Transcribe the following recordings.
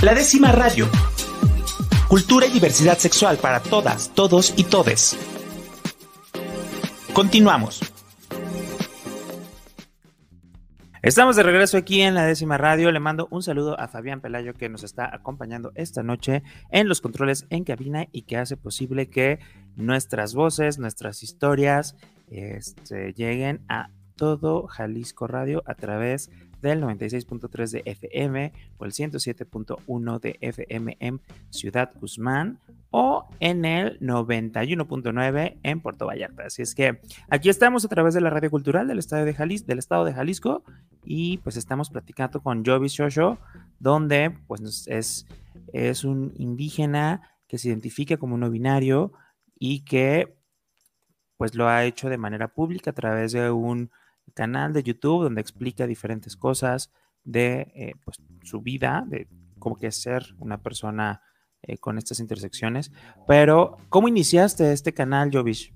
La décima radio. Cultura y diversidad sexual para todas, todos y todes. Continuamos. Estamos de regreso aquí en la décima radio. Le mando un saludo a Fabián Pelayo que nos está acompañando esta noche en los controles en cabina y que hace posible que nuestras voces, nuestras historias este, lleguen a todo Jalisco Radio a través de del 96.3 de FM o el 107.1 de FM en Ciudad Guzmán o en el 91.9 en Puerto Vallarta. Así es que aquí estamos a través de la radio cultural del estado de Jalisco, y pues estamos platicando con Jovis Shosho, donde pues es, es un indígena que se identifica como no binario y que pues lo ha hecho de manera pública a través de un canal de YouTube donde explica diferentes cosas de eh, pues, su vida, de cómo que es ser una persona eh, con estas intersecciones. Pero, ¿cómo iniciaste este canal, Jovish?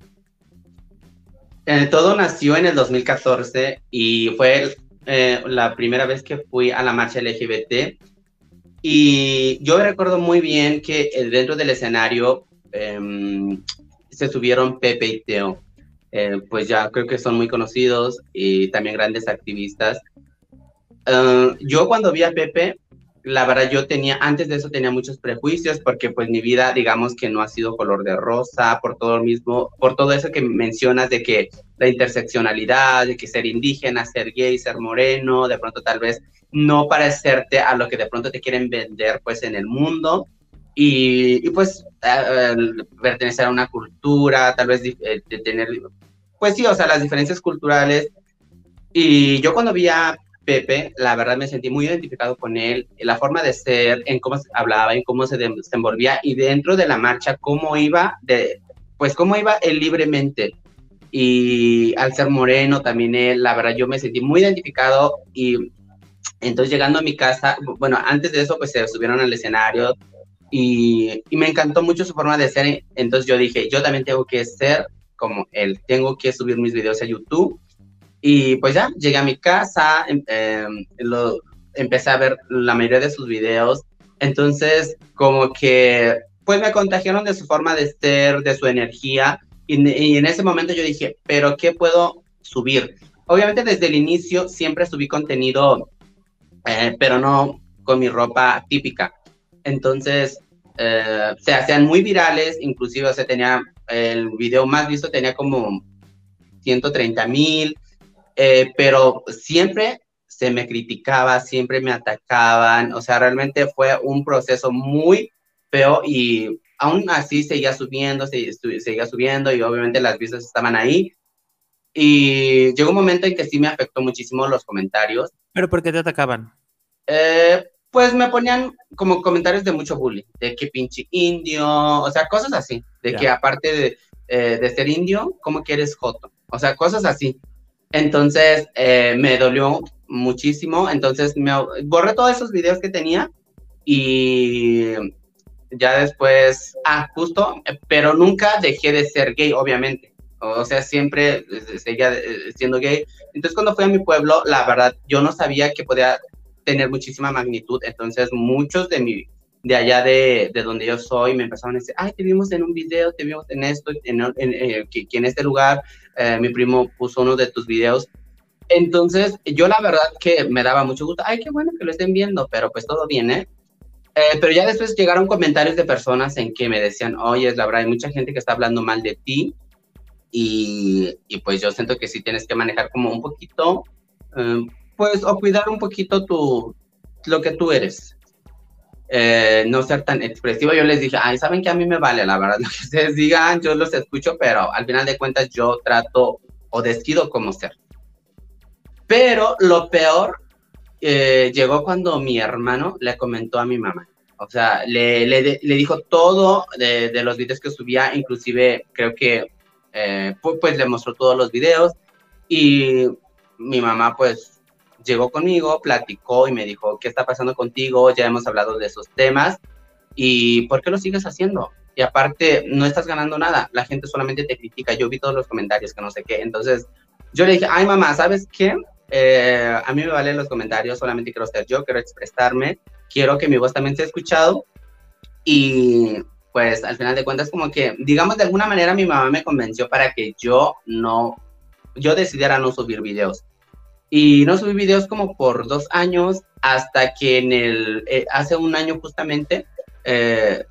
Eh, todo nació en el 2014 y fue la primera vez que fui a la marcha LGBT. Y yo recuerdo muy bien que dentro del escenario em, se subieron Pepe y Teo. Eh, pues ya creo que son muy conocidos y también grandes activistas. Ah, yo cuando vi a Pepe, la verdad yo tenía, antes de eso tenía muchos prejuicios porque pues mi vida digamos que no ha sido color de rosa, por todo lo mismo, por todo eso que mencionas de que la interseccionalidad, de que ser indígena, ser gay, ser moreno, de pronto tal vez no parecerte a lo que de pronto te quieren vender pues en el mundo. Y, pues pertenecer a una cultura, tal vez de tener pues sí, o sea, las diferencias culturales. Y yo cuando vi a Pepe, la verdad me sentí muy identificado con él, en la forma de ser, en cómo hablaba, en cómo se desenvolvía y dentro de la marcha, cómo iba, de, pues cómo iba él libremente. Y al ser moreno también él, la verdad yo me sentí muy identificado y entonces llegando a mi casa, bueno, antes de eso pues se subieron al escenario y, y me encantó mucho su forma de ser, entonces yo dije, yo también tengo que ser como él, tengo que subir mis videos a YouTube. Y pues ya, llegué a mi casa, em, em, lo, empecé a ver la mayoría de sus videos. Entonces, como que, pues me contagiaron de su forma de ser, de su energía. Y, en ese momento yo dije, pero ¿qué puedo subir? Obviamente desde el inicio siempre subí contenido, eh, pero no con mi ropa típica. Entonces, eh, se hacían muy virales, inclusive se tenía el video más visto tenía como 130 mil, eh, pero siempre se me criticaba, siempre me atacaban, o sea, realmente fue un proceso muy feo y aún así seguía subiendo, seguía subiendo y obviamente las vistas estaban ahí. Y llegó un momento en que sí me afectó muchísimo los comentarios. ¿Pero por qué te atacaban? Eh, pues me ponían como comentarios de mucho bullying, de que pinche indio, o sea, cosas así, de que aparte de, eh, de, ser indio, ¿cómo quieres joto? O sea, cosas así. Entonces, eh, me dolió muchísimo, entonces me borré todos esos videos que tenía y ya después, ah, justo, pero nunca dejé de ser gay, obviamente. O sea, siempre seguía siendo gay. Entonces, cuando fui a mi pueblo, la verdad, yo no sabía que podía tener muchísima magnitud. Entonces, muchos de mi, de allá de, de, donde yo soy me empezaron a decir, ay, te vimos en un video, te vimos en esto, en, en, eh, que, en este lugar eh, mi primo puso uno de tus videos. Entonces, yo la verdad que me daba mucho gusto, ay, qué bueno que lo estén viendo, pero pues todo viene eh, pero ya después llegaron comentarios de personas en que me decían, oye, la verdad, hay mucha gente que está hablando mal de ti. Y, y pues yo siento que sí tienes que manejar como un poquito, pues, o cuidar un poquito tu, lo que tú eres. Eh, no ser tan expresivo. Yo les dije, ay, saben que a mí me vale, la verdad, lo que ustedes digan, yo los escucho, pero al final de cuentas yo trato o desquido como ser. Pero lo peor eh, llegó cuando mi hermano le comentó a mi mamá. O sea, le, le, le dijo todo de, de, los videos que subía, inclusive creo que eh, pues, pues le mostró todos los videos y mi mamá pues llegó conmigo, platicó y me dijo, ¿qué está pasando contigo? Ya hemos hablado de esos temas y ¿por qué lo sigues haciendo? Y aparte, no estás ganando nada, la gente solamente te critica, yo vi todos los comentarios que no sé qué, entonces yo le dije, ay mamá, ¿sabes qué? Eh, a mí me valen los comentarios, solamente quiero ser yo, quiero expresarme quiero que mi voz también sea escuchado y pues al final de cuentas como que, digamos de alguna manera mi mamá me convenció para que yo no, yo decidiera no subir videos. Y no subí videos como por dos años hasta que en el, eh, hace un año justamente, eh,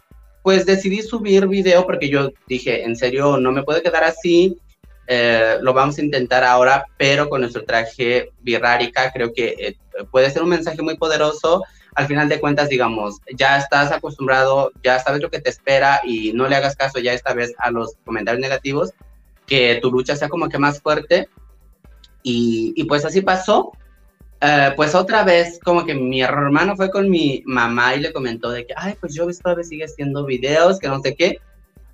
pues decidí subir video porque yo dije, en serio, no me puedo quedar así, eh, lo vamos a intentar ahora, pero con nuestro traje birrárica creo que puede ser un mensaje muy poderoso al final de cuentas, digamos, ya estás acostumbrado, ya sabes lo que te espera y no le hagas caso ya esta vez a los comentarios negativos, que tu lucha sea como que más fuerte. Y, y pues así pasó. Eh, pues otra vez, como que mi hermano fue con mi mamá y le comentó de que, ay, pues yo todavía sigue haciendo videos, que no sé qué.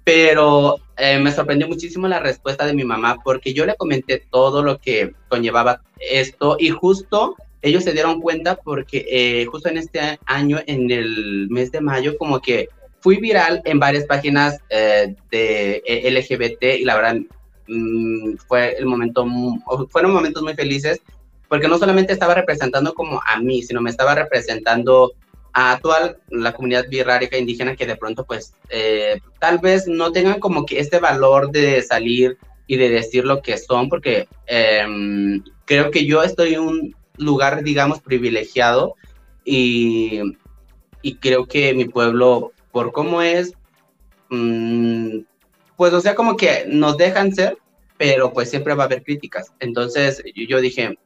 Pero eh, me sorprendió muchísimo la respuesta de mi mamá porque yo le comenté todo lo que conllevaba esto y justo ellos se dieron cuenta porque eh, justo en este año, en el mes de mayo, como que fui viral en varias páginas eh, de eh, LGBT y la verdad mm, fue el momento, fueron momentos muy felices porque no solamente estaba representando como a mí, sino me estaba representando a toda la comunidad birrárica indígena que de pronto pues tal vez no tengan como que este valor de salir y de decir lo que son, porque em, creo que yo estoy un, lugar, digamos, privilegiado y, y creo que mi pueblo, por cómo es, mm, pues o sea, como que nos dejan ser, pero pues siempre va a haber críticas. Entonces yo dije,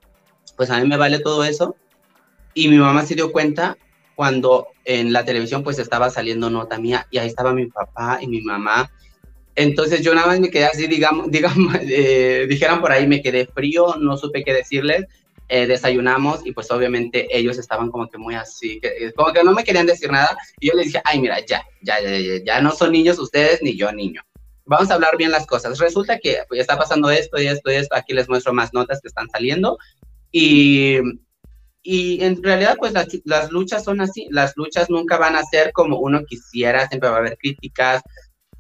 pues a mí me vale todo eso. Y mi mamá se dio cuenta cuando en la televisión pues estaba saliendo nota mía y ahí estaba mi papá y mi mamá. Entonces yo nada más me quedé así, digamos, digamos eh, dijeran por ahí, me quedé frío, no supe qué decirles eh, desayunamos y pues obviamente ellos estaban como que muy así, que, eh, como que no me querían decir nada y yo les dije, ay mira, ya, ya, ya, ya, no son niños ustedes ni yo niño. Vamos a hablar bien las cosas. Resulta que pues, está pasando esto y esto y esto. Aquí les muestro más notas que están saliendo. Y, y en realidad, pues las, las, luchas son así. Las luchas nunca van a ser como uno quisiera, siempre va a haber críticas.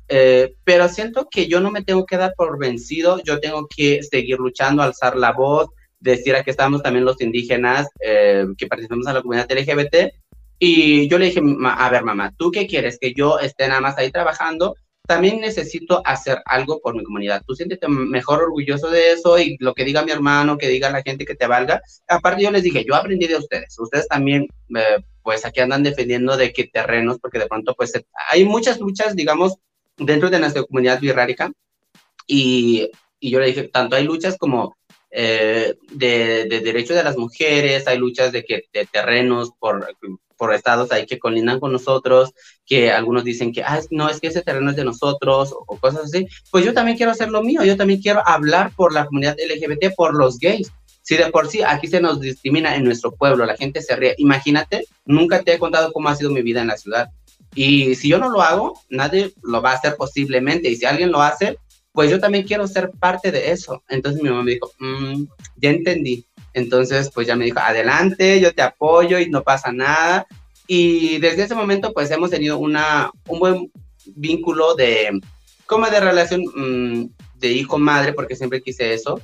Eh, pero siento que yo no me tengo que dar por vencido, yo tengo que seguir luchando, alzar la voz, decir que estamos también los indígenas eh, que participamos en la comunidad LGBT. Y yo le dije, a ver, mamá, ¿tú qué quieres? ¿Que yo esté nada más ahí trabajando? También necesito hacer algo por mi comunidad. Tú siéntete mejor orgulloso de eso y lo que diga mi hermano, que diga la gente que te valga. Aparte, yo les dije, yo aprendí de ustedes. Ustedes también, eh, pues aquí andan defendiendo de qué terrenos, porque de pronto, pues hay muchas luchas, digamos, dentro de nuestra comunidad birrárica. Y, y yo le dije, tanto hay luchas como eh, de, derechos de las mujeres, hay luchas de, que, de terrenos por, por estados ahí que colindan con nosotros, que algunos dicen que, ah, no, es que ese terreno es de nosotros o, cosas así. Pues yo también quiero hacer lo mío, yo también quiero hablar por la comunidad LGBT, por los gays. Si de por sí aquí se nos discrimina en nuestro pueblo, la gente se ríe, imagínate, nunca te he contado cómo ha sido mi vida en la ciudad. Y si yo no lo hago, nadie lo va a hacer posiblemente. Y si alguien lo hace, pues yo también quiero ser parte de eso. Entonces mi mamá me dijo, mm, ya entendí. Entonces, pues ya me dijo, adelante, yo te apoyo y no pasa nada. Y desde ese momento, pues hemos tenido una, un buen vínculo de, como de relación mm, de hijo-madre, porque siempre quise eso.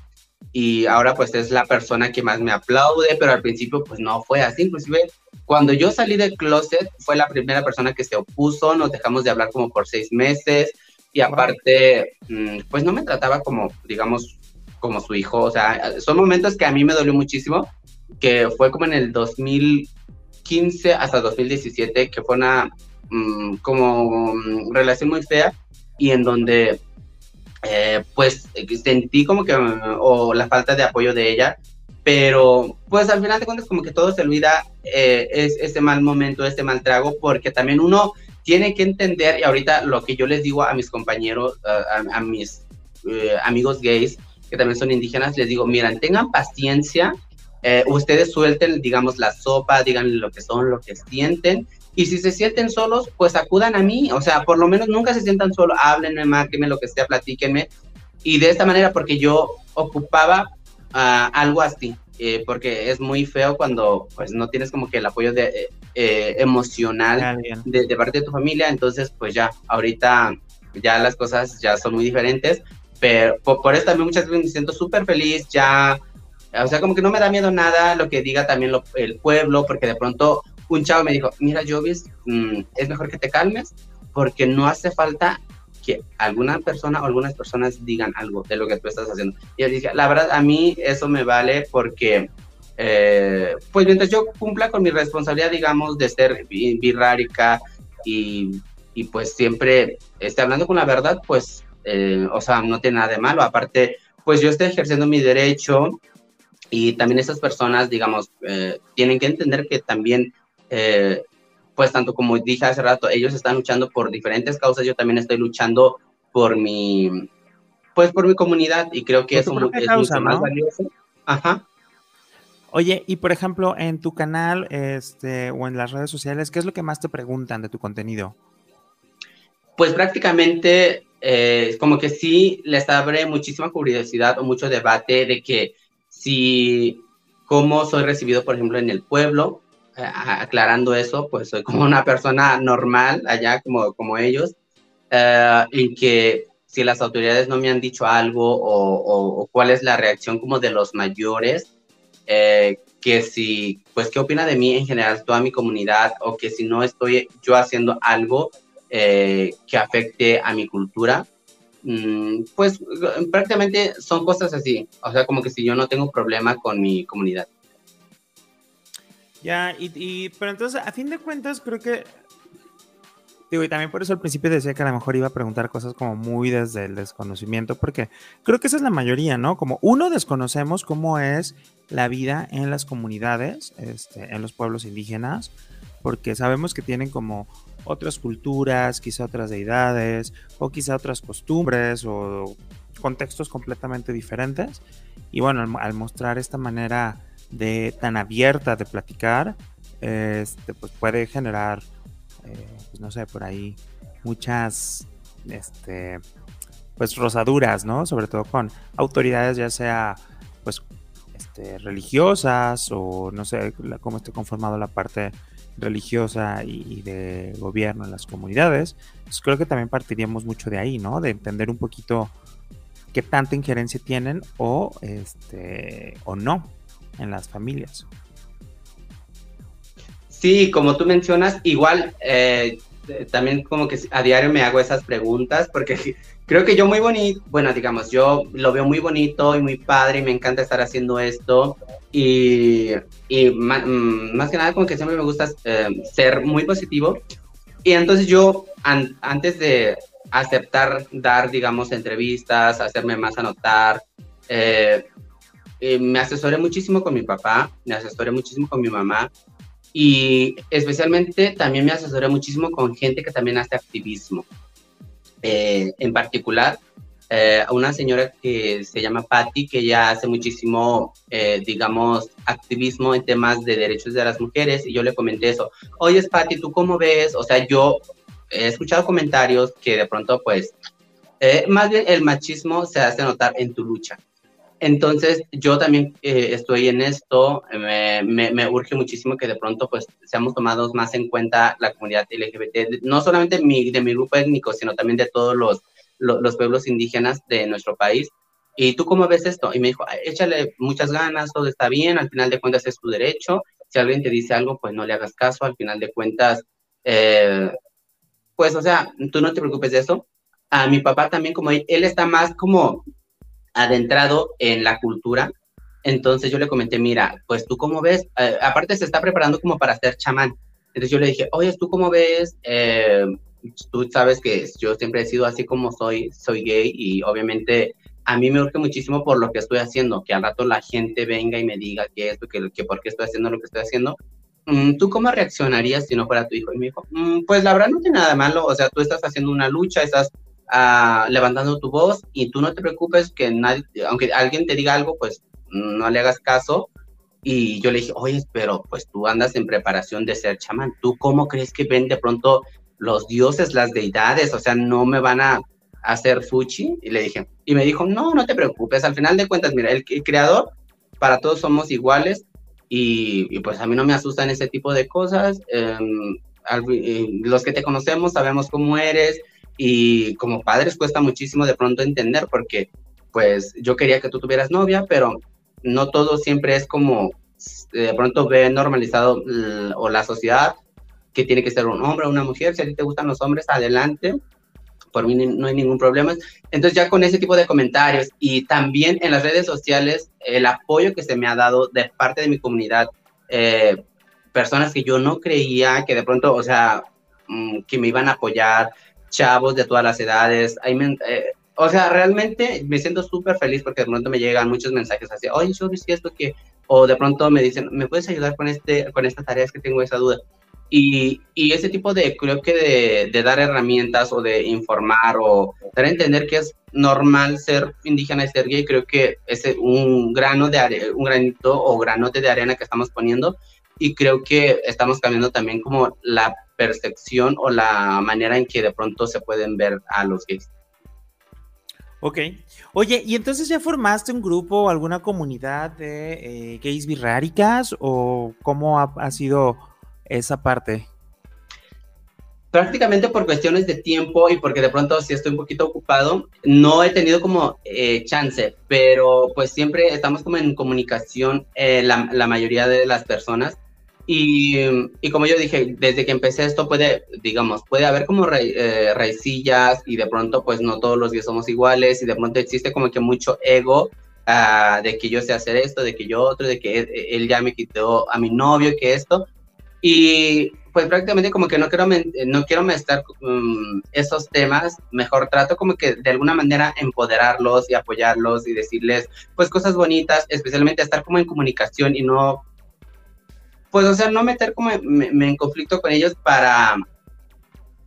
Y ahora pues es la persona que más me aplaude, pero al principio pues no fue así. Inclusive cuando yo salí del closet fue la primera persona que se opuso, nos dejamos de hablar como por seis meses y aparte, mm, pues no me trataba como, digamos, como su hijo. O sea, son momentos que a mí me dolió muchísimo, que fue como en el 2015 hasta 2017, que fue una mm, como mm, relación muy fea y en donde eh, pues sentí como que, o la falta de apoyo de ella, pero pues al final de cuentas como que todo se olvida eh, es, ese mal momento, ese mal trago, porque también uno tiene que entender, y ahorita lo que yo les digo a mis compañeros, a, mis eh, amigos gays, que también son indígenas, les digo, miren, tengan paciencia, eh, ustedes suelten, digamos, la sopa, digan lo que son, lo que sienten, y si se sienten solos, pues acudan a mí, o sea, por lo menos nunca se sientan solos, háblenme, márquenme, lo que sea, platíquenme, y de esta manera, porque yo ocupaba ah, algo así, eh, porque es muy feo cuando pues no tienes como que el apoyo de, eh, emocional de, parte de tu familia, entonces pues ya, ahorita ya las cosas ya son muy diferentes, pero por, eso también muchas veces me siento súper feliz, ya, o sea, como que no me da miedo nada lo que diga también el pueblo, porque de pronto un chavo me dijo, mira, Jovis, mm, es mejor que te calmes porque no hace falta que alguna persona o algunas personas digan algo de lo que tú estás haciendo. Y yo dije, la verdad, a mí eso me vale porque, eh, pues mientras yo cumpla con mi responsabilidad, digamos, de ser birrárica y, y pues siempre esté hablando con la verdad, pues, eh, o sea, no tiene nada de malo. Aparte, pues yo estoy ejerciendo mi derecho y también esas personas, digamos, eh, tienen que entender que también pues tanto como dije hace rato, ellos están luchando por diferentes causas, yo también estoy luchando por mi, pues por mi comunidad y creo que eso es mucho más valioso. Ajá. Oye, y por ejemplo, en tu canal este, o en las redes sociales, ¿qué es lo que más te preguntan de tu contenido? Pues prácticamente, eh, como que sí les abre muchísima curiosidad o mucho debate de que si, cómo soy recibido, por ejemplo, en el pueblo, aclarando eso, pues soy como una persona normal allá, como, como ellos, eh, en que si las autoridades no me han dicho algo o, cuál es la reacción como de los mayores, eh, que si, pues, qué opina de mí en general toda mi comunidad o que si no estoy yo haciendo algo eh, que afecte a mi cultura, mm, pues prácticamente son cosas así, o sea, como que si yo no tengo problema con mi comunidad. Ya, y, pero entonces, a fin de cuentas, creo que. Digo, y también por eso al principio decía que a lo mejor iba a preguntar cosas como muy desde el desconocimiento, porque creo que esa es la mayoría, ¿no? Como uno desconocemos cómo es la vida en las comunidades, este, en los pueblos indígenas, porque sabemos que tienen como otras culturas, quizá otras deidades, o quizá otras costumbres, o contextos completamente diferentes. Y bueno, al mostrar esta manera de tan abierta de platicar, este, pues puede generar, eh, pues no sé, por ahí muchas, este, pues rosaduras, ¿no? Sobre todo con autoridades, ya sea, pues, este, religiosas o no sé cómo esté conformado la parte religiosa y, de gobierno en las comunidades. Pues creo que también partiríamos mucho de ahí, ¿no? De entender un poquito qué tanta injerencia tienen o, este, o no en las familias. Sí, como tú mencionas, igual eh, también como que a diario me hago esas preguntas porque creo que yo muy bonito, bueno, digamos, yo lo veo muy bonito y muy padre y me encanta estar haciendo esto y, y mm, más, que nada como que siempre me gusta eh, ser muy positivo y entonces yo antes de aceptar dar, digamos, entrevistas, hacerme más anotar, eh, eh, me asesoré muchísimo con mi papá, me asesoré muchísimo con mi mamá y especialmente también me asesoré muchísimo con gente que también hace activismo. Eh, en particular, eh, una señora que se llama Patty, que ya hace muchísimo, digamos, activismo en temas de derechos de las mujeres, y yo le comenté eso. Oye, Patty, ¿tú cómo ves? O sea, yo he escuchado comentarios que de pronto, pues, más bien el machismo se hace notar en tu lucha. Entonces, yo también eh, estoy en esto, me, me, urge muchísimo que de pronto pues seamos tomados más en cuenta la comunidad LGBT, no solamente mi, de mi grupo étnico, sino también de todos los, los, pueblos indígenas de nuestro país. ¿Y tú cómo ves esto? Y me dijo, échale muchas ganas, todo está bien, al final de cuentas es tu derecho, si alguien te dice algo, pues no le hagas caso, al final de cuentas, eh, pues o sea, tú no te preocupes de eso. A mi papá también, como él, él está más como adentrado en la cultura. Entonces yo le comenté, mira, pues tú cómo ves, eh, aparte se está preparando como para ser chamán. Entonces yo le dije, oye, ¿tú cómo ves? Eh, tú sabes que yo siempre he sido así como soy, soy gay y obviamente a mí me urge muchísimo por lo que estoy haciendo, que al rato la gente venga y me diga que esto, que, que por qué estoy haciendo lo que estoy haciendo. Mm, ¿Tú cómo reaccionarías si no fuera tu hijo? Y me dijo, mm, pues la verdad no tiene nada malo, o sea, tú estás haciendo una lucha, estás levantando tu voz y tú no te preocupes que nadie, aunque alguien te diga algo, pues no le hagas caso. Y yo le dije, oye, pero pues tú andas en preparación de ser chamán. ¿Tú cómo crees que ven de pronto los dioses, las deidades? O sea, no me van a hacer fuchi. Y le dije, y me dijo, no, no te preocupes. Al final de cuentas, mira, el, creador, para todos somos iguales. Y, pues a mí no me asustan ese tipo de cosas. Em, eh, los que te conocemos sabemos cómo eres, y como padres cuesta muchísimo de pronto entender porque pues yo quería que tú tuvieras novia, pero no todo siempre es como de pronto ve normalizado o la sociedad que tiene que ser un hombre o una mujer, si a ti te gustan los hombres, adelante, por mí no hay ningún problema. Entonces ya con ese tipo de comentarios y también en las redes sociales, el apoyo que se me ha dado de parte de mi comunidad, eh, personas que yo no creía que de pronto, o sea, mm, que me iban a apoyar, chavos de todas las edades, eh, o sea, realmente me siento súper feliz porque de pronto me llegan muchos mensajes así, oye, yo vi esto que, o de pronto me dicen, ¿me puedes ayudar con, este, con esta tarea? Es que tengo esa duda. Y, y, ese tipo de, creo que de, de, dar herramientas o de informar o dar a entender que es normal ser indígena y ser gay, creo que es un grano de un granito o granote de arena que estamos poniendo y creo que estamos cambiando también como la percepción o la manera en que de pronto se pueden ver a los gays. Ok. Oye, ¿y entonces ya formaste un grupo o alguna comunidad de eh, gays birráricas o cómo ha, ha sido esa parte? prácticamente por cuestiones de tiempo y porque de pronto si estoy un poquito ocupado, no he tenido como eh, chance, pero pues siempre estamos como en comunicación eh, la, la, mayoría de las personas. Y, como yo dije, desde que empecé esto puede, digamos, puede haber como ra eh, raicillas y de pronto pues no todos los días somos iguales y de pronto existe como que mucho ego uh, de que yo sé hacer esto, de que yo otro, de que él, él ya me quitó a mi novio, que esto. Y pues prácticamente como que no quiero, no quiero estar um, esos temas, mejor trato como que de alguna manera empoderarlos y apoyarlos y decirles pues cosas bonitas, especialmente estar como en comunicación y no, pues o sea, no meter como me, en conflicto con ellos para,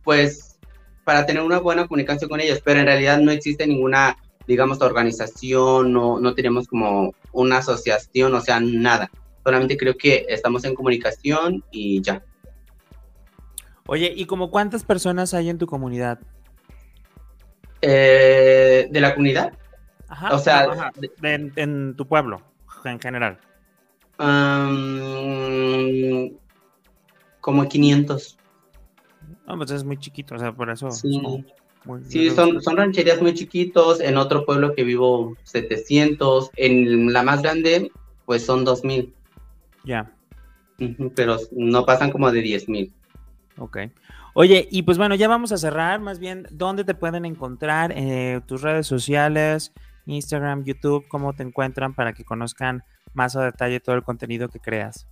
pues, para tener una buena comunicación con ellos, pero en realidad no existe ninguna, digamos, organización, no, no tenemos como una asociación, o sea, nada. Solamente creo que estamos en comunicación y ya. Oye, ¿y como cuántas personas hay en tu comunidad? Eh, ¿De la comunidad? Ajá. O sea, en, tu pueblo, en general. Como 500. No, pues es muy chiquito, o sea, por eso. Sí, sí son, son rancherías muy chiquitos. En otro pueblo que vivo, 700. En la más grande, pues son 2000. Ya. Pero no pasan como de 10.000. Ok. Oye, y pues bueno, ya vamos a cerrar. Más bien, ¿dónde te pueden encontrar? Eh, tus redes sociales, Instagram, YouTube, ¿cómo te encuentran para que conozcan más a detalle todo el contenido que creas?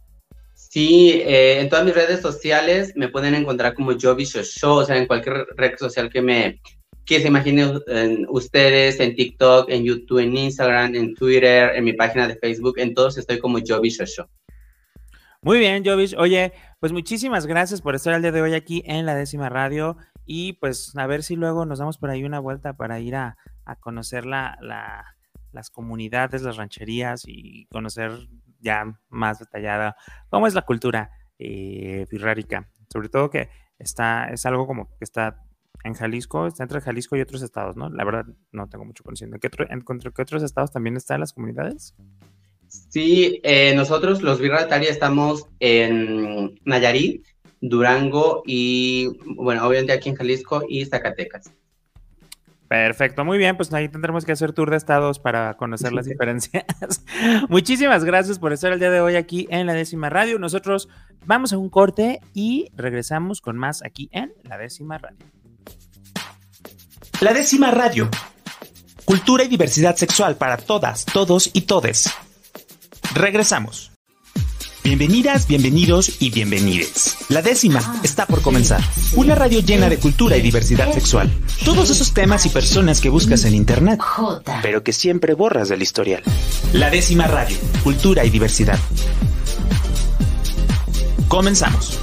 Sí, eh, en todas mis redes sociales me pueden encontrar como Jovi Show, o sea, en cualquier red social que me que se imaginen ustedes, en TikTok, en YouTube, en Instagram, en Twitter, en mi página de Facebook, en todos estoy como Jovi Show. Muy bien, Jovis. Oye, pues muchísimas gracias por estar el día de hoy aquí en la décima radio y pues a ver si luego nos damos por ahí una vuelta para ir a, conocer la, las comunidades, las rancherías y conocer ya más detallada cómo es la cultura eh, Sobre todo que está, es algo como que está en Jalisco, está entre Jalisco y otros estados, ¿no? La verdad no tengo mucho conocimiento. ¿En qué, otros estados también están las comunidades? Sí, eh, nosotros los Birratari estamos en Nayarit, Durango y, bueno, obviamente aquí en Jalisco y Zacatecas. Perfecto, muy bien, pues ahí tendremos que hacer tour de estados para conocer las diferencias. Muchísimas gracias por estar el día de hoy aquí en la décima radio. Nosotros vamos a un corte y regresamos con más aquí en la décima radio. La décima radio. Cultura y diversidad sexual para todas, todos y todes. Regresamos. Bienvenidas, bienvenidos y bienvenides. La décima está por comenzar. Una radio llena de cultura y diversidad sexual. Todos esos temas y personas que buscas en internet, pero que siempre borras del historial. La décima radio, cultura y diversidad. Comenzamos.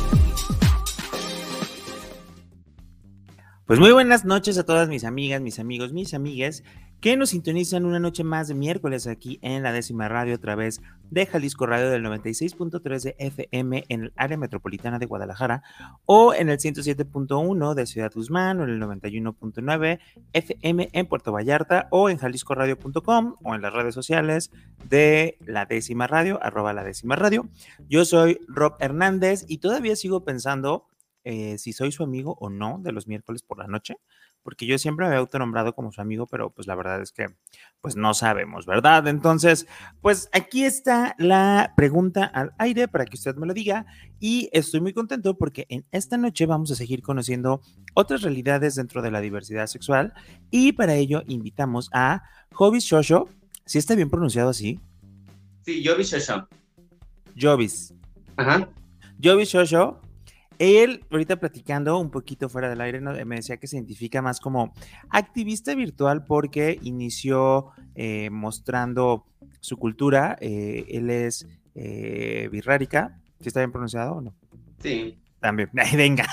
Pues muy buenas noches a todas mis amigas, mis amigos, mis amigues que nos sintonizan una noche más de miércoles aquí en la décima radio a través de Jalisco Radio del 96.3 de FM en el área metropolitana de Guadalajara o en el 107.1 de Ciudad Guzmán o en el 91.9 FM en Puerto Vallarta o en jaliscoradio.com o en las redes sociales de la décima radio, arroba la décima radio. Yo soy Rob Hernández y todavía sigo pensando eh, si soy su amigo o no de los miércoles por la noche, porque yo siempre me había autonombrado como su amigo, pero pues la verdad es que pues no sabemos, ¿verdad? Entonces, pues aquí está la pregunta al aire para que usted me lo diga y estoy muy contento porque en esta noche vamos a seguir conociendo otras realidades dentro de la diversidad sexual y para ello invitamos a Jovis Shosho, si está bien pronunciado así. Sí, Jovis Shosho. Jovis. Ajá. Jovis Shosho él, ahorita platicando un poquito fuera del aire, me decía que se identifica más como activista virtual porque inició eh, mostrando su cultura. Eh, él es eh, birrárica. ¿Sí está bien pronunciado o no? Sí. También. Venga.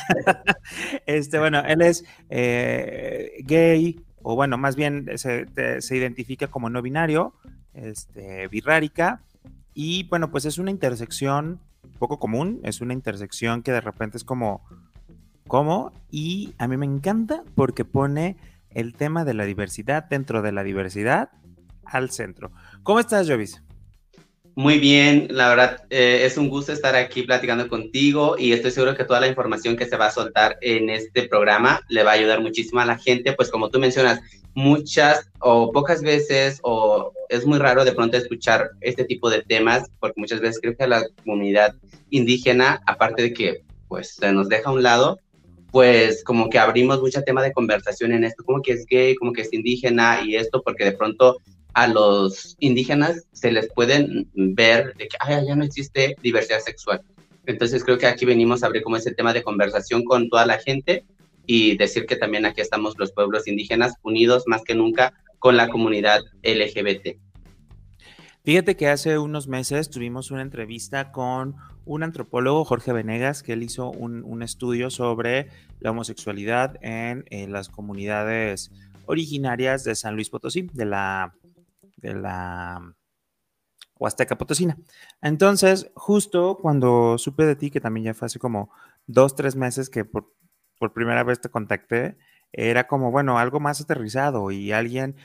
este, bueno, él es eh, gay, o bueno, más bien se, se, identifica como no binario, este, birrárica. Y bueno, pues es una intersección poco común, es una intersección que de repente es como, ¿cómo? Y a mí me encanta porque pone el tema de la diversidad dentro de la diversidad al centro. ¿Cómo estás, Jovis? Muy bien, la verdad eh, es un gusto estar aquí platicando contigo y estoy seguro que toda la información que se va a soltar en este programa le va a ayudar muchísimo a la gente, pues como tú mencionas, muchas o pocas veces o es muy raro de pronto escuchar este tipo de temas porque muchas veces creo que la comunidad indígena, aparte de que pues se nos deja a un lado, pues como que abrimos mucho tema de conversación en esto, como que es gay, como que es indígena y esto, porque de pronto a los indígenas se les pueden ver de que ya no existe diversidad sexual. Entonces creo que aquí venimos a abrir como ese tema de conversación con toda la gente y decir que también aquí estamos los pueblos indígenas unidos más que nunca con la comunidad LGBT. Fíjate que hace unos meses tuvimos una entrevista con un antropólogo, Jorge Venegas, que él hizo un, estudio sobre la homosexualidad en, las comunidades originarias de San Luis Potosí, de la, de la Huasteca Potosina. Entonces, justo cuando supe de ti, que también ya fue hace como dos, tres meses que por por primera vez te contacté, era como, bueno, algo más aterrizado y alguien,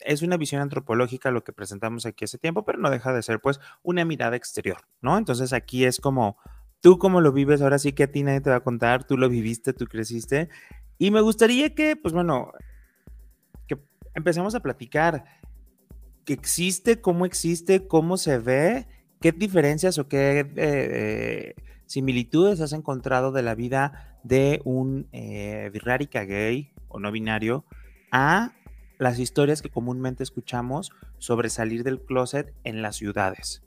es una visión antropológica lo que presentamos aquí hace tiempo, pero no deja de ser pues una mirada exterior, ¿no? Entonces aquí es como, tú cómo lo vives, ahora sí que a ti nadie te va a contar, tú lo viviste, tú creciste. Y me gustaría que, pues bueno, que empecemos a platicar qué existe, cómo existe, cómo se ve, qué diferencias o qué eh, eh, similitudes has encontrado de la vida de un eh, gay o no binario a las historias que comúnmente escuchamos sobre salir del closet en las ciudades?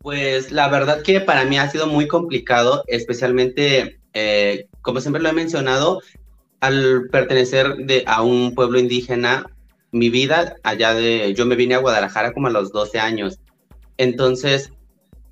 Pues la verdad que para mí ha sido muy complicado, especialmente, eh, como siempre lo he mencionado, al pertenecer de, a un pueblo indígena, mi vida allá de, yo me vine a Guadalajara como a los 12 años. Entonces,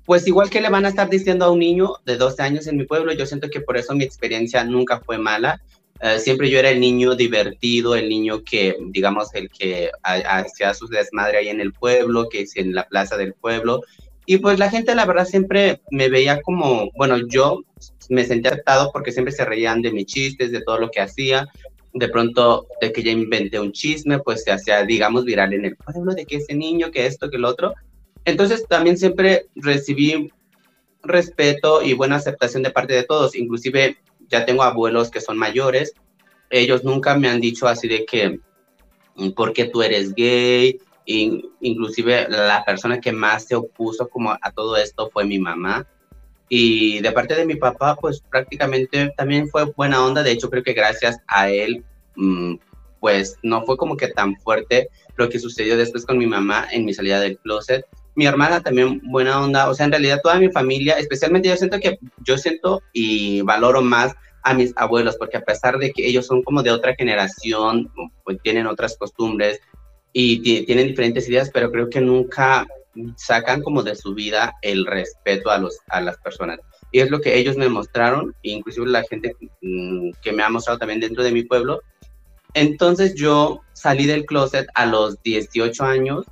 pues igual que le van a estar diciendo a un niño de 12 años en mi pueblo, yo siento que por eso mi experiencia nunca fue mala. Eh, siempre yo era el niño divertido, el niño que, digamos, el que hacía su desmadre ahí en el pueblo, que es en la plaza del pueblo. Y pues la gente, la verdad, siempre me veía como, bueno, yo me sentía aceptado porque siempre se reían de mis chistes, de todo lo que hacía. De pronto, de que ya inventé un chisme, pues se hacía, digamos, viral en el pueblo, de que ese niño, que esto, que el otro. Entonces también siempre recibí respeto y buena aceptación de parte de todos, inclusive ya tengo abuelos que son mayores, ellos nunca me han dicho así de que, ¿por qué tú eres gay? inclusive la persona que más se opuso como a todo esto fue mi mamá. Y de parte de mi papá, pues prácticamente también fue buena onda. De hecho, creo que gracias a él, mm, pues no fue como que tan fuerte lo que sucedió después con mi mamá en mi salida del closet mi hermana también buena onda, o sea, en realidad toda mi familia, especialmente yo siento que yo siento y valoro más a mis abuelos, porque a pesar de que ellos son como de otra generación, pues tienen otras costumbres y tienen diferentes ideas, pero creo que nunca sacan como de su vida el respeto a, los, a las personas. Y es lo que ellos me mostraron, inclusive la gente mm, que me ha mostrado también dentro de mi pueblo. Entonces yo salí del closet a los 18 años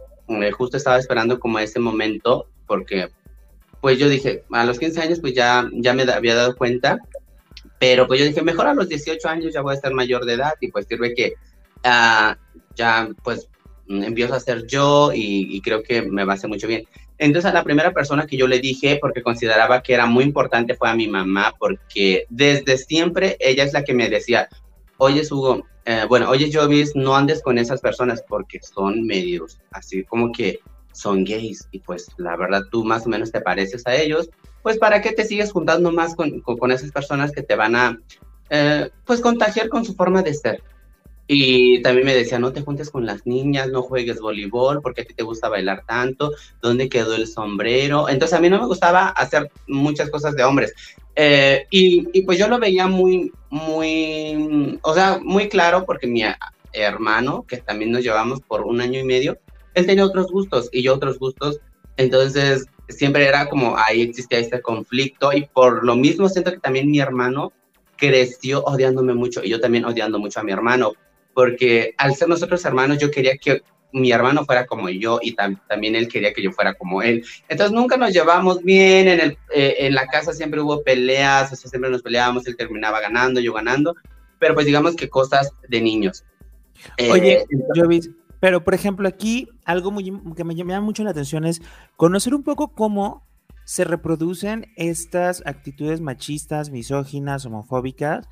justo estaba esperando como ese momento, porque pues yo dije, a los 15 años pues ya, ya me había dado cuenta, pero pues yo dije, mejor a los 18 años ya voy a estar mayor de edad y pues sirve que uh, ya pues empiezo a ser yo y, creo que me va a hacer mucho bien. Entonces a la primera persona que yo le dije, porque consideraba que era muy importante, fue a mi mamá, porque desde siempre ella es la que me decía, oye Hugo, eh, bueno, oye Jovis, no andes con esas personas porque son medios, así como que son gays y pues la verdad tú más o menos te pareces a ellos, pues para qué te sigues juntando más con, con, esas personas que te van a eh, pues contagiar con su forma de ser. Y también me decía, no te juntes con las niñas, no juegues voleibol, porque a ti te gusta bailar tanto, ¿dónde quedó el sombrero? Entonces a mí no me gustaba hacer muchas cosas de hombres. Eh, y, y, pues yo lo veía muy, muy, o sea, muy claro porque mi hermano, que también nos llevamos por un año y medio, él tenía otros gustos y yo otros gustos. Entonces siempre era como ahí existía este conflicto y por lo mismo siento que también mi hermano creció odiándome mucho y yo también odiando mucho a mi hermano porque al ser nosotros hermanos yo quería que mi hermano fuera como yo y también él quería que yo fuera como él. Entonces nunca nos llevamos bien, en, el, eh, en la casa siempre hubo peleas, o sea, siempre nos peleábamos, él terminaba ganando, yo ganando, pero pues digamos que cosas de niños. Oye, eh, pero por ejemplo aquí algo muy, que me llama mucho la atención es conocer un poco cómo se reproducen estas actitudes machistas, misóginas, homofóbicas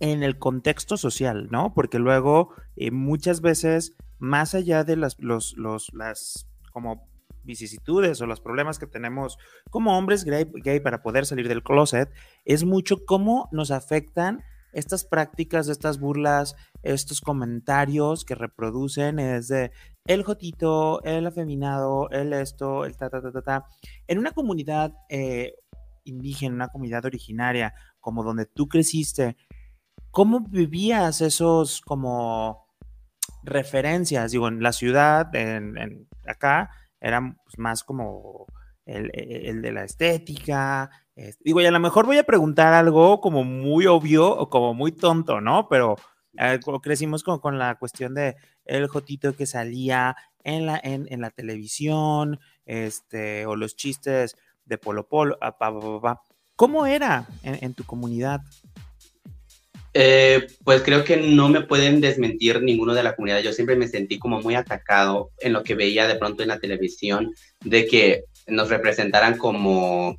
en el contexto social, ¿no? Porque luego eh, muchas veces, más allá de las, los, los, las como vicisitudes o los problemas que tenemos como hombres gay, gay, para poder salir del closet, es mucho cómo nos afectan estas prácticas, estas burlas, estos comentarios que reproducen desde el jotito, el afeminado, el esto, el ta, ta, ta, ta, ta. En una comunidad eh, indígena, una comunidad originaria, como donde tú creciste, ¿Cómo vivías esos como referencias? Digo, en la ciudad, en, acá, eran pues, más como el, de la estética. digo, y a lo mejor voy a preguntar algo como muy obvio o como muy tonto, ¿no? Pero eh, crecimos con, con, la cuestión de el jotito que salía en la, en, la televisión, este, o los chistes de Polo Polo, ¿Cómo era en tu comunidad? Eh, pues creo que no me pueden desmentir ninguno de la comunidad. Yo siempre me sentí como muy atacado en lo que veía de pronto en la televisión, de que nos representaran como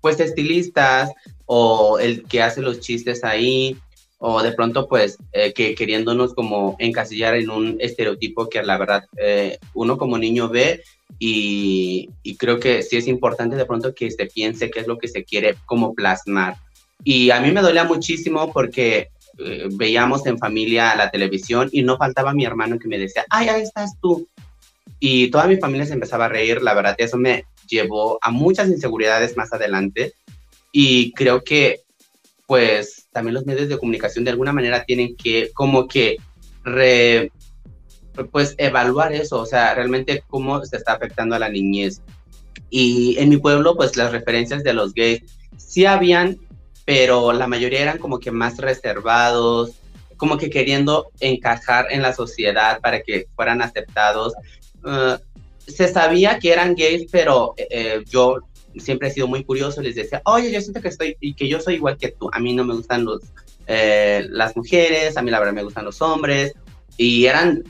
pues estilistas o el que hace los chistes ahí o de pronto pues eh, que queriéndonos como encasillar en un estereotipo que la verdad eh, uno como niño ve y, y, creo que sí es importante de pronto que se piense qué es lo que se quiere como plasmar y a mí me dolía muchísimo porque eh, veíamos en familia la televisión y no faltaba mi hermano que me decía, ay, ahí estás tú. Y toda mi familia se empezaba a reír, la verdad, eso me llevó a muchas inseguridades más adelante. Y creo que, pues, también los medios de comunicación de alguna manera tienen que, como que, pues, evaluar eso, o sea, realmente cómo se está afectando a la niñez. Y en mi pueblo, pues, las referencias de los gays sí habían, pero la mayoría eran como que más reservados, como que queriendo encajar en la sociedad para que fueran aceptados. Uh, se sabía que eran gays, pero eh, eh, yo siempre he sido muy curioso, les decía, oye, yo siento que estoy, y que yo soy igual que tú, a mí no me gustan los, eh, las mujeres, a mí la verdad me gustan los hombres, y eran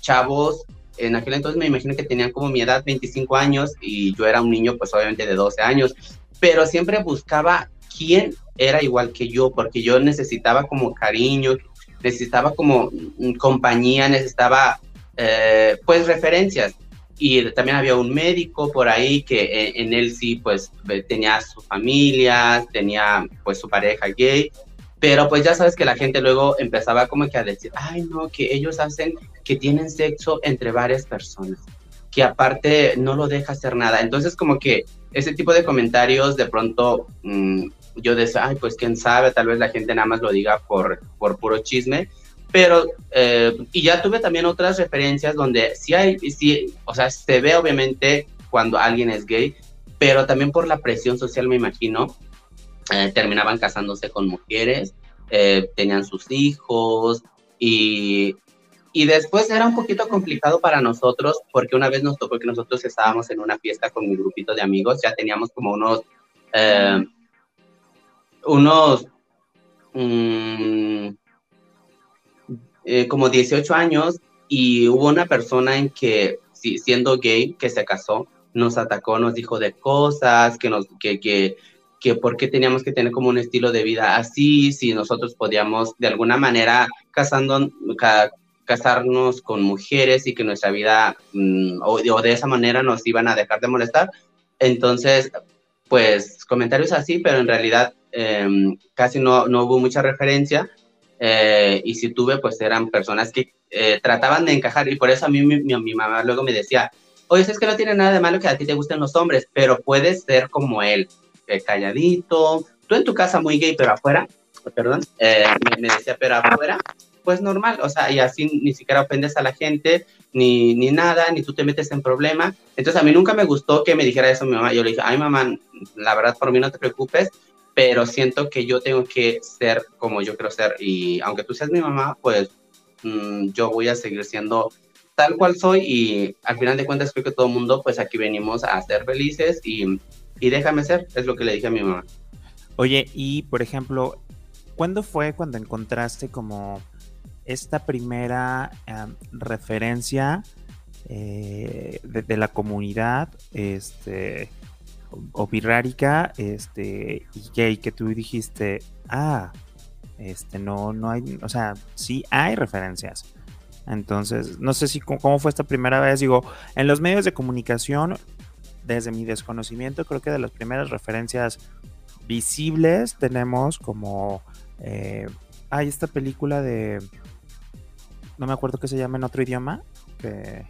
chavos, en aquel entonces me imagino que tenían como mi edad, 25 años, y yo era un niño pues obviamente de 12 años, pero siempre buscaba quién era igual que yo, porque yo necesitaba como cariño, necesitaba como mm, compañía, necesitaba eh, pues referencias. Y también había un médico por ahí que eh, en, él sí pues tenía su familia, tenía pues su pareja gay, pero pues ya sabes que la gente luego empezaba como que a decir, ay no, que ellos hacen, que tienen sexo entre varias personas, que aparte no lo deja hacer nada. Entonces como que ese tipo de comentarios de pronto mm, yo decía, ay, pues quién sabe, tal vez la gente nada más lo diga por, por puro chisme, pero, eh, y ya tuve también otras referencias donde sí hay, sí, o sea, se ve obviamente cuando alguien es gay, pero también por la presión social, me imagino, eh, terminaban casándose con mujeres, eh, tenían sus hijos y, y después era un poquito complicado para nosotros porque una vez nos tocó que nosotros estábamos en una fiesta con mi grupito de amigos, ya teníamos como unos unos mm, eh, como 18 años y hubo una persona en que, siendo gay, que se casó nos atacó, nos dijo de cosas, que nos, que, que, que por qué teníamos que tener como un estilo de vida así, si nosotros podíamos de alguna manera casando, casarnos con mujeres y que nuestra vida mm, o, de esa manera nos iban a dejar de molestar. Entonces, pues comentarios así, pero en realidad em, casi no, no, hubo mucha referencia. Eh, y si tuve, pues eran personas que eh, trataban de encajar y por eso a mí mi, mi, mamá luego me decía, oye, es que no tiene nada de malo que a ti te gusten los hombres, pero puedes ser como él, eh, calladito, tú en tu casa muy gay, pero afuera, perdón, me, me, decía, pero afuera pues normal, o sea, y así ni siquiera ofendes a la gente, ni, ni nada, ni tú te metes en problema. Entonces a mí nunca me gustó que me dijera eso mi mamá. Yo le dije, ay mamá, la verdad por mí no te preocupes, pero siento que yo tengo que ser como yo quiero ser y aunque tú seas mi mamá, pues mm, yo voy a seguir siendo tal cual soy y al final de cuentas creo que todo el mundo, pues aquí venimos a ser felices y, y déjame ser, es lo que le dije a mi mamá. Oye, y por ejemplo, ¿cuándo fue cuando encontraste como esta primera em, referencia eh, de, la comunidad este, o, este, y gay que tú dijiste, ah, este, no, no hay, o sea, sí hay referencias. Entonces, no sé si cómo fue esta primera vez. Digo, en los medios de comunicación, desde mi desconocimiento, creo que de las primeras referencias visibles tenemos como eh, hay esta película de no me acuerdo que se llama en otro idioma, que,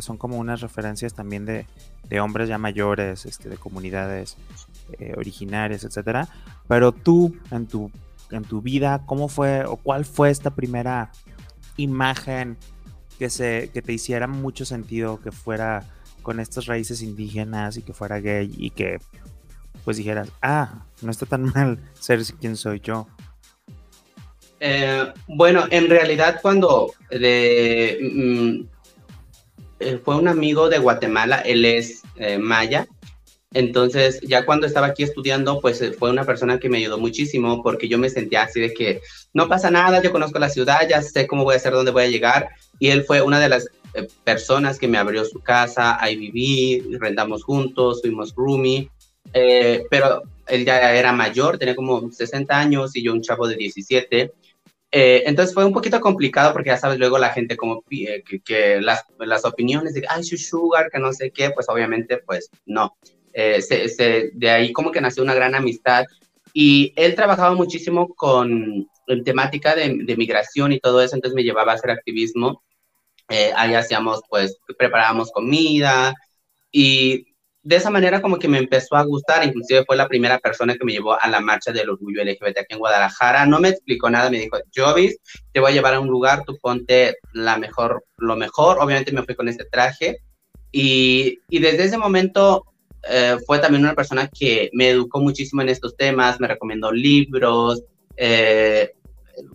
son como unas referencias también de, hombres ya mayores, este, de comunidades eh, originarias, etcétera. Pero tú, en tu, en tu vida, ¿cómo fue o cuál fue esta primera imagen que, se, que te hiciera mucho sentido que fuera con estas raíces indígenas y que fuera gay y que pues dijeras, ah, no está tan mal ser quien soy yo? Eh, bueno, en realidad cuando de, mm, eh, fue un amigo de Guatemala, él es eh, maya, entonces ya cuando estaba aquí estudiando, pues fue una persona que me ayudó muchísimo porque yo me sentía así de que no pasa nada, yo conozco la ciudad, ya sé cómo voy a hacer, dónde voy a llegar, y él fue una de las personas que me abrió su casa, ahí viví, rentamos juntos, fuimos roomie, pero él ya era mayor, tenía como 60 años y yo un chavo de 17. Eh, entonces fue un poquito complicado porque ya sabes, luego la gente como que, que las, las, opiniones de, ay, su sugar, que no sé qué, pues obviamente, pues no. Eh, se, de ahí como que nació una gran amistad y él trabajaba muchísimo con temática de, de, migración y todo eso, entonces me llevaba a hacer activismo. Eh, ahí hacíamos, pues, preparábamos comida y de esa manera como que me empezó a gustar, inclusive fue la primera persona que me llevó a la marcha del orgullo LGBT aquí en Guadalajara, no me explicó nada, me dijo, Jovis, te voy a llevar a un lugar, tú ponte la mejor, lo mejor, obviamente me fui con este traje, y, y desde ese momento eh, fue también una persona que me educó muchísimo en estos temas, me recomendó libros, eh,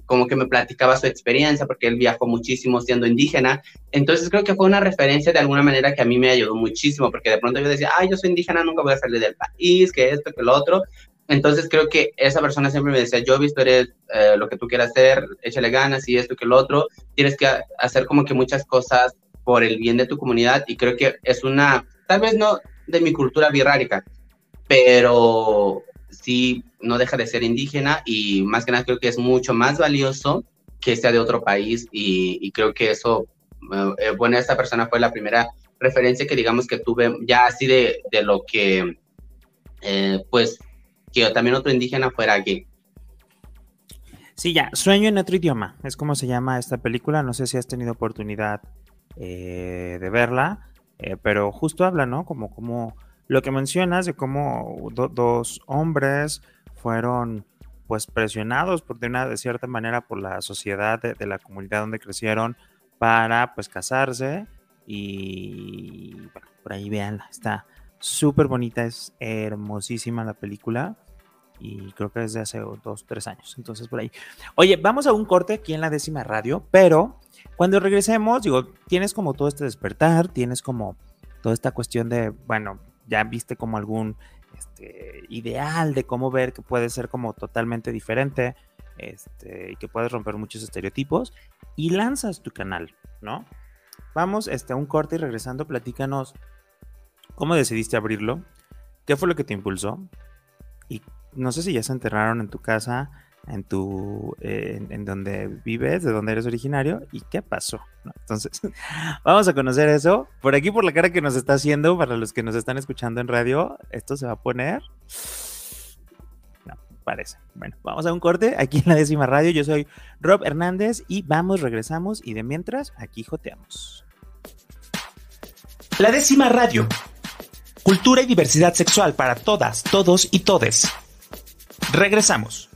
como que me platicaba su experiencia, porque él viajó muchísimo siendo indígena. Entonces creo que fue una referencia de alguna manera que a mí me ayudó muchísimo, porque de pronto yo decía, ay, yo soy indígena, nunca voy a salir del país, que esto, que lo otro. Entonces creo que esa persona siempre me decía, yo visto eres eh, lo que tú quieras hacer, échale ganas y esto, que lo otro. Tienes que hacer como que muchas cosas por el bien de tu comunidad y creo que es una, tal vez no de mi cultura birrárica, pero sí no deja de ser indígena y más que nada creo que es mucho más valioso que sea de otro país y, creo que eso, eh, eh, bueno, esta persona fue la primera referencia que digamos que tuve ya así de, de lo que, eh, pues, que también otro indígena fuera aquí. Sí, ya, Sueño en otro idioma, es como se llama esta película, no sé si has tenido oportunidad de verla, pero justo habla, ¿no? Como, como lo que mencionas de cómo dos hombres fueron pues presionados por de una de cierta manera por la sociedad de, la comunidad donde crecieron para pues casarse y bueno, por ahí veanla, está súper bonita, es hermosísima la película y creo que es de hace dos, tres años, entonces por ahí. Oye, vamos a un corte aquí en la décima radio, pero cuando regresemos, digo, tienes como todo este despertar, tienes como toda esta cuestión de, bueno, ya viste como algún este, ideal de cómo ver que puede ser como totalmente diferente este, y que puedes romper muchos estereotipos y lanzas tu canal, ¿no? Vamos este, un corte y regresando, platícanos ¿Cómo decidiste abrirlo? ¿Qué fue lo que te impulsó? Y no sé si ya se enterraron en tu casa, en tu eh, en, donde vives, de donde eres originario y qué pasó. Entonces, vamos a conocer eso. Por aquí, por la cara que nos está haciendo, para los que nos están escuchando en radio, esto se va a poner. No, parece. Bueno, vamos a un corte aquí en la décima radio. Yo soy Rob Hernández y vamos, regresamos y de mientras, aquí joteamos. La décima radio. Cultura y diversidad sexual para todas, todos y todes. Regresamos.